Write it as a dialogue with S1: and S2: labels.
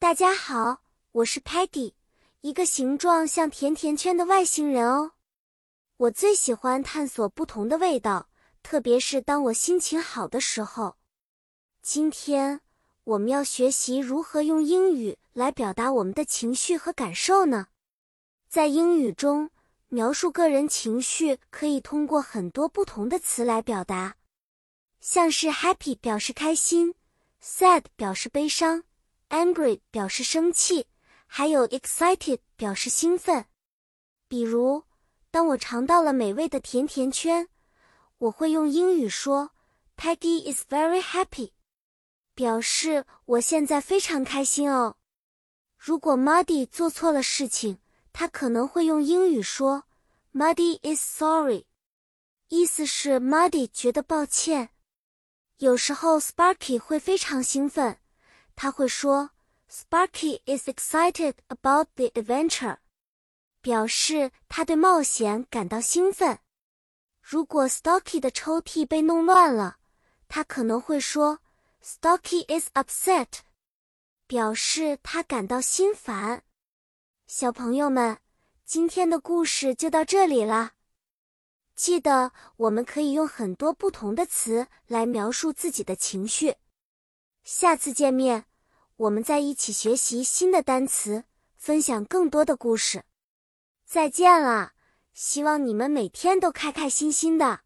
S1: 大家好，我是 Patty，一个形状像甜甜圈的外星人哦。我最喜欢探索不同的味道，特别是当我心情好的时候。今天我们要学习如何用英语来表达我们的情绪和感受呢？在英语中，描述个人情绪可以通过很多不同的词来表达，像是 happy 表示开心，sad 表示悲伤，angry 表示生气，还有 excited 表示兴奋。比如，当我尝到了美味的甜甜圈，我会用英语说：“Peggy is very happy。”表示我现在非常开心哦。如果 Muddy 做错了事情，他可能会用英语说 “Muddy is sorry”，意思是 Muddy 觉得抱歉。有时候 Sparky 会非常兴奋，他会说 “Sparky is excited about the adventure”，表示他对冒险感到兴奋。如果 Stocky 的抽屉被弄乱了，他可能会说。Stocky is upset，表示他感到心烦。小朋友们，今天的故事就到这里了。记得我们可以用很多不同的词来描述自己的情绪。下次见面，我们再一起学习新的单词，分享更多的故事。再见了，希望你们每天都开开心心的。